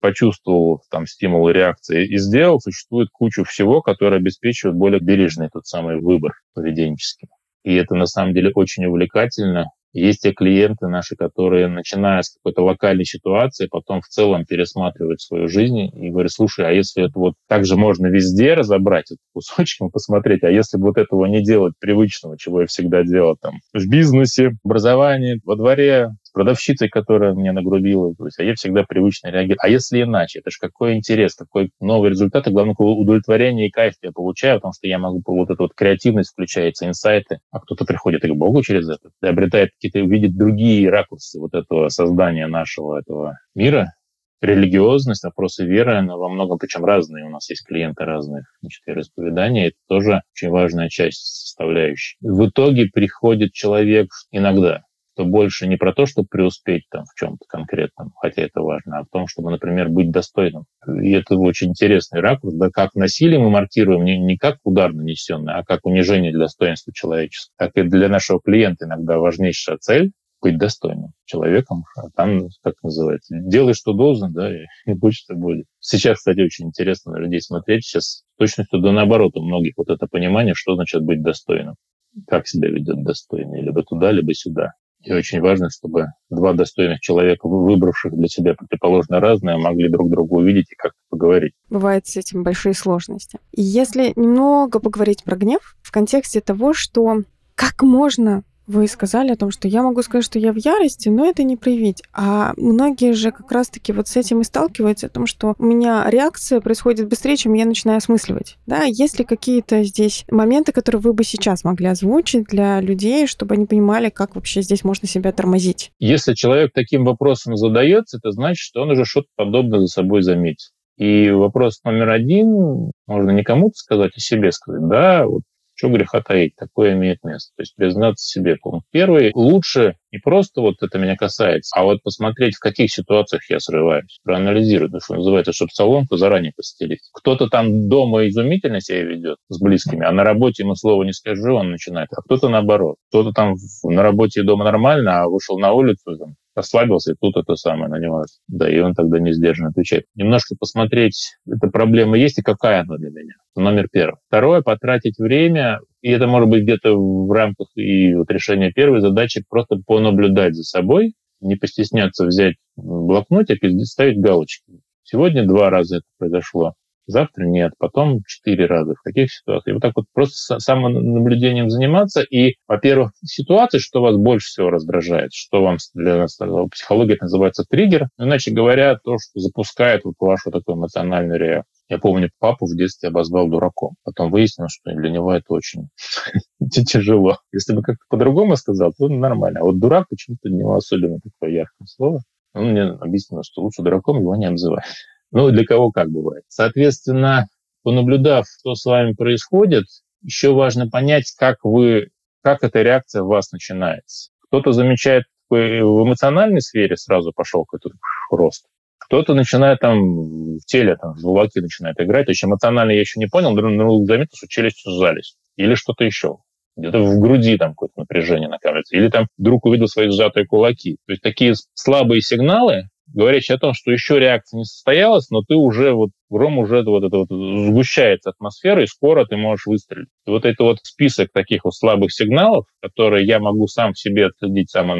почувствовал там стимул реакции и сделал, существует куча всего, которое обеспечивает более бережный тот самый выбор поведенческий. И это на самом деле очень увлекательно, есть те клиенты наши, которые, начиная с какой-то локальной ситуации, потом в целом пересматривают свою жизнь и говорят, слушай, а если это вот так же можно везде разобрать это кусочком, (laughs) посмотреть, а если бы вот этого не делать привычного, чего я всегда делал там в бизнесе, образовании, во дворе, продавщицей, которая мне нагрубила. То есть, а я всегда привычно реагирую. А если иначе? Это же какой интерес, какой новый результат, и главное, какое удовлетворение и кайф я получаю, потому что я могу, вот эта вот креативность включается, инсайты, а кто-то приходит и к Богу через это, приобретает какие-то, видит другие ракурсы вот этого создания нашего этого мира, религиозность, вопросы веры, она во многом, причем разные. У нас есть клиенты разных значит, вероисповеданий. Это тоже очень важная часть составляющей. В итоге приходит человек иногда то больше не про то, чтобы преуспеть там в чем-то конкретном, хотя это важно, а в том, чтобы, например, быть достойным. И это очень интересный ракурс, да, как насилие мы маркируем не, не как удар нанесенный, а как унижение достоинства человечества. Так и для нашего клиента иногда важнейшая цель быть достойным человеком, а там, как называется, делай, что должен, да, и, (laughs) и будь, что будет. Сейчас, кстати, очень интересно на людей смотреть. Сейчас точностью до наоборот у многих вот это понимание, что значит быть достойным. Как себя ведет достойный, либо туда, либо сюда. И очень важно, чтобы два достойных человека, выбравших для себя противоположно разное, могли друг друга увидеть и как-то поговорить. Бывают с этим большие сложности. И если немного поговорить про гнев в контексте того, что как можно вы сказали о том, что я могу сказать, что я в ярости, но это не проявить. А многие же как раз-таки вот с этим и сталкиваются, о том, что у меня реакция происходит быстрее, чем я начинаю осмысливать. Да, есть ли какие-то здесь моменты, которые вы бы сейчас могли озвучить для людей, чтобы они понимали, как вообще здесь можно себя тормозить? Если человек таким вопросом задается, это значит, что он уже что-то подобное за собой заметил. И вопрос номер один, можно не кому-то сказать, а себе сказать, да, вот Что греха таить, такое имеет место. То есть признаться себе. Пункт первый. Лучше не просто вот это меня касается, а вот посмотреть, в каких ситуациях я срываюсь, проанализировать, то, что называется, чтобы соломку заранее постелить. Кто-то там дома изумительно себя ведет с близкими, а на работе ему слова не скажу, он начинает. А кто-то наоборот. Кто-то там на работе и дома нормально, а вышел на улицу, там, расслабился, и тут это самое на него. Да, и он тогда не сдержанно отвечает. Немножко посмотреть, эта проблема есть и какая она для меня. Номер первый. Второе, потратить время, и это может быть где-то в рамках и вот решения первой задачи, просто понаблюдать за собой, не постесняться взять блокнотик и ставить галочки. Сегодня два раза это произошло завтра нет, потом четыре раза. В каких ситуациях? И вот так вот просто самонаблюдением заниматься. И, во-первых, ситуации, что вас больше всего раздражает, что вам для нас психология это называется триггер. Иначе говоря, то, что запускает вот вашу такую эмоциональную реакцию. Я помню, папу в детстве обозвал дураком. Потом выяснилось, что для него это очень (laughs) тяжело. Если бы как-то по-другому сказал, то нормально. А вот дурак почему-то для него особенно такое яркое слово. Он мне объяснил, что лучше дураком его не обзывать. Ну, для кого как бывает. Соответственно, понаблюдав, что с вами происходит, еще важно понять, как вы, как эта реакция у вас начинается. Кто-то замечает в эмоциональной сфере сразу пошел какой-то рост. Кто-то начинает там в теле, там, в начинает играть. То есть эмоционально я еще не понял, но заметил, что челюсти сжались. Или что-то еще. Где-то в груди там какое-то напряжение накапливается. Или там вдруг увидел свои сжатые кулаки. То есть такие слабые сигналы, говорящий о том, что еще реакция не состоялась, но ты уже вот гром уже вот это вот сгущается атмосфера, и скоро ты можешь выстрелить. Вот это вот список таких вот слабых сигналов, которые я могу сам в себе отследить само,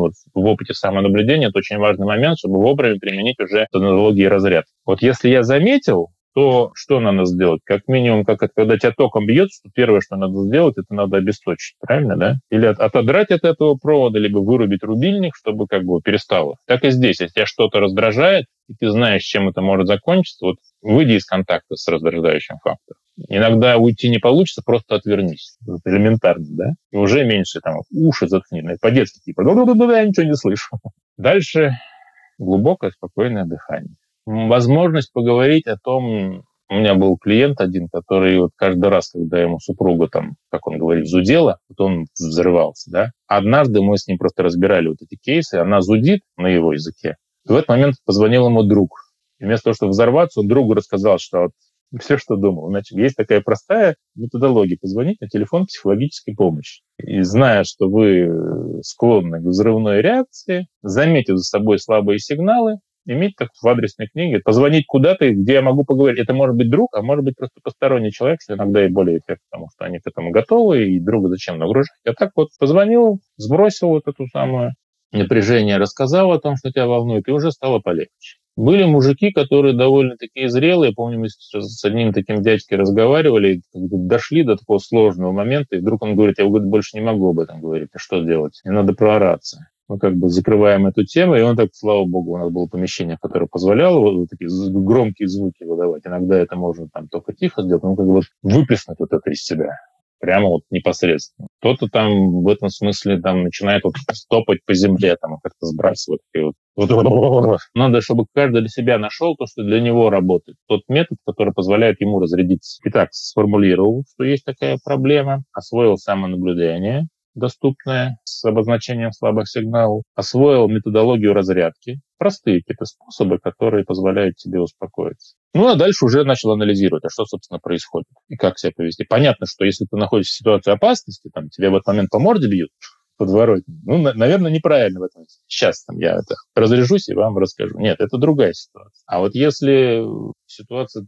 вот, в опыте самонаблюдения, это очень важный момент, чтобы вовремя применить уже аналогии разряд. Вот если я заметил, то что надо сделать? Как минимум, как это, когда тебя током бьет, то первое, что надо сделать, это надо обесточить, правильно, да? Или от, отодрать от этого провода, либо вырубить рубильник, чтобы как бы перестало. Так и здесь, если тебя что-то раздражает, и ты знаешь, чем это может закончиться, вот выйди из контакта с раздражающим фактором. Иногда уйти не получится, просто отвернись. Это элементарно, да? И уже меньше там уши заткни. По-детски типа, я ничего не слышу. Дальше глубокое, спокойное дыхание возможность поговорить о том, у меня был клиент один, который вот каждый раз, когда ему супруга там, как он говорит, зудела, вот он взрывался, да. Однажды мы с ним просто разбирали вот эти кейсы, она зудит на его языке. И в этот момент позвонил ему друг. И вместо того, чтобы взорваться, он другу рассказал, что вот все, что думал. Значит, есть такая простая методология позвонить на телефон психологической помощи. И зная, что вы склонны к взрывной реакции, заметив за собой слабые сигналы, иметь так в адресной книге, позвонить куда-то, где я могу поговорить. Это может быть друг, а может быть просто посторонний человек, что иногда и более эффект, потому что они к этому готовы, и друга зачем нагружать. Я так вот позвонил, сбросил вот эту самую напряжение, рассказал о том, что тебя волнует, и уже стало полегче. Были мужики, которые довольно такие зрелые. Помню, мы с одним таким дядькой разговаривали, дошли до такого сложного момента, и вдруг он говорит, я говорит, больше не могу об этом говорить, а что делать? Мне надо проораться мы как бы закрываем эту тему, и он так, слава богу, у нас было помещение, которое позволяло вот такие громкие звуки выдавать. Иногда это можно там только тихо сделать, но как бы выплеснуть вот это из себя прямо вот непосредственно. Кто-то там в этом смысле там начинает вот стопать по земле, там как-то сбрасывать. Вот, вот, надо, чтобы каждый для себя нашел то, что для него работает. Тот метод, который позволяет ему разрядиться. Итак, сформулировал, что есть такая проблема, освоил самонаблюдение, доступное с обозначением слабых сигналов, освоил методологию разрядки, простые какие-то способы, которые позволяют тебе успокоиться. Ну, а дальше уже начал анализировать, а что, собственно, происходит и как себя повести. Понятно, что если ты находишься в ситуации опасности, там, тебе в этот момент по морде бьют, (laughs) подворотни. Ну, на, наверное, неправильно в этом. Сейчас там я это разряжусь и вам расскажу. Нет, это другая ситуация. А вот если ситуация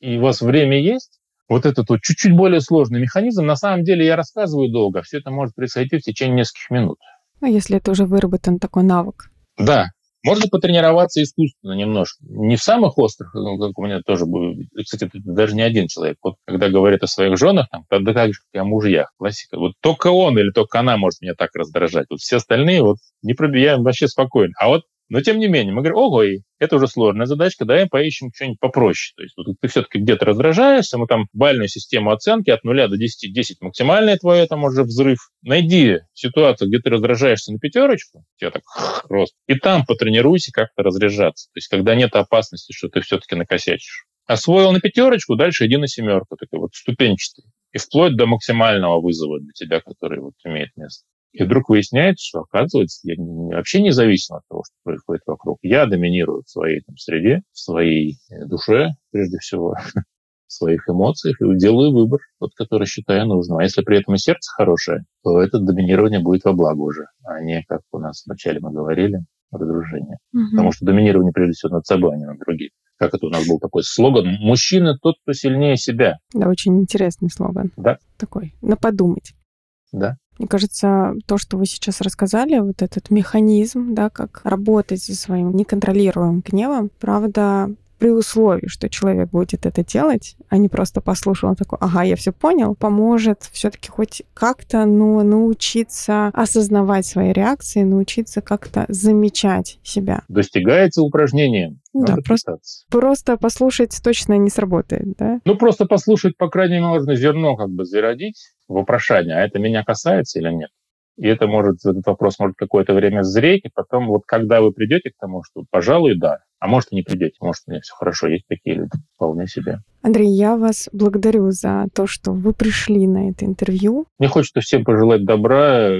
и у вас время есть, вот этот вот чуть-чуть более сложный механизм, на самом деле я рассказываю долго, все это может происходить в течение нескольких минут. Ну, если это уже выработан такой навык. Да, можно потренироваться искусственно немножко. Не в самых острых, ну, как у меня тоже был. Кстати, это даже не один человек. Вот когда говорит о своих женах, там, тогда как же о мужьях, классика. Вот только он или только она может меня так раздражать. Вот все остальные вот не пробияем вообще спокойно. А вот но тем не менее, мы говорим, ого, это уже сложная задачка, давай поищем что-нибудь попроще. То есть вот ты все-таки где-то раздражаешься, мы там бальную систему оценки от 0 до 10, 10 максимальное твое, там уже взрыв. Найди ситуацию, где ты раздражаешься на пятерочку, тебя так (laughs) рост, и там потренируйся как-то разряжаться. То есть когда нет опасности, что ты все-таки накосячишь. Освоил на пятерочку, дальше иди на семерку, такой вот ступенчатый. и вплоть до максимального вызова для тебя, который вот имеет место. И вдруг выясняется, что, оказывается, я вообще не зависим от того, что происходит вокруг. Я доминирую в своей там, среде, в своей э, душе, прежде всего, (laughs) в своих эмоциях, и делаю выбор, тот, который считаю нужным. А если при этом и сердце хорошее, то это доминирование будет во благо уже, а не, как у нас вначале мы говорили, разрушение. Угу. Потому что доминирование, прежде всего, над собой, а не над другими. Как это у нас был такой слоган? Мужчина тот, кто сильнее себя. Да, очень интересный слоган. Да. Такой, на подумать. Да. Мне кажется, то, что вы сейчас рассказали, вот этот механизм, да, как работать со своим неконтролируемым гневом, правда, при условии, что человек будет это делать, а не просто послушал, он такой, ага, я все понял, поможет все-таки хоть как-то ну, научиться осознавать свои реакции, научиться как-то замечать себя. Достигается упражнением. да, просто, просто послушать точно не сработает, да? Ну, просто послушать, по крайней мере, можно зерно как бы зародить вопрошание, а это меня касается или нет? И это может, этот вопрос может какое-то время зреть, и потом вот когда вы придете к тому, что, пожалуй, да, а может и не придете, может у меня все хорошо, есть такие люди, вполне себе. Андрей, я вас благодарю за то, что вы пришли на это интервью. Мне хочется всем пожелать добра,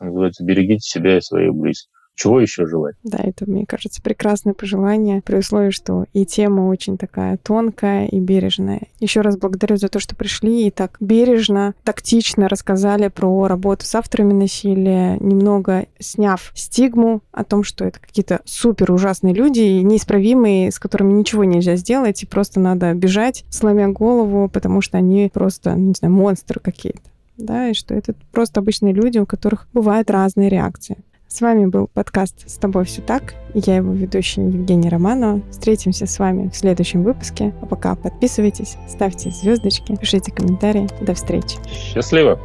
называется, берегите себя и своих близких. Чего еще желать? Да, это, мне кажется, прекрасное пожелание, при условии, что и тема очень такая тонкая и бережная. Еще раз благодарю за то, что пришли и так бережно, тактично рассказали про работу с авторами насилия, немного сняв стигму о том, что это какие-то супер ужасные люди, неисправимые, с которыми ничего нельзя сделать, и просто надо бежать, сломя голову, потому что они просто, не знаю, монстры какие-то да, и что это просто обычные люди, у которых бывают разные реакции. С вами был подкаст «С тобой все так». Я его ведущая Евгения Романова. Встретимся с вами в следующем выпуске. А пока подписывайтесь, ставьте звездочки, пишите комментарии. До встречи. Счастливо!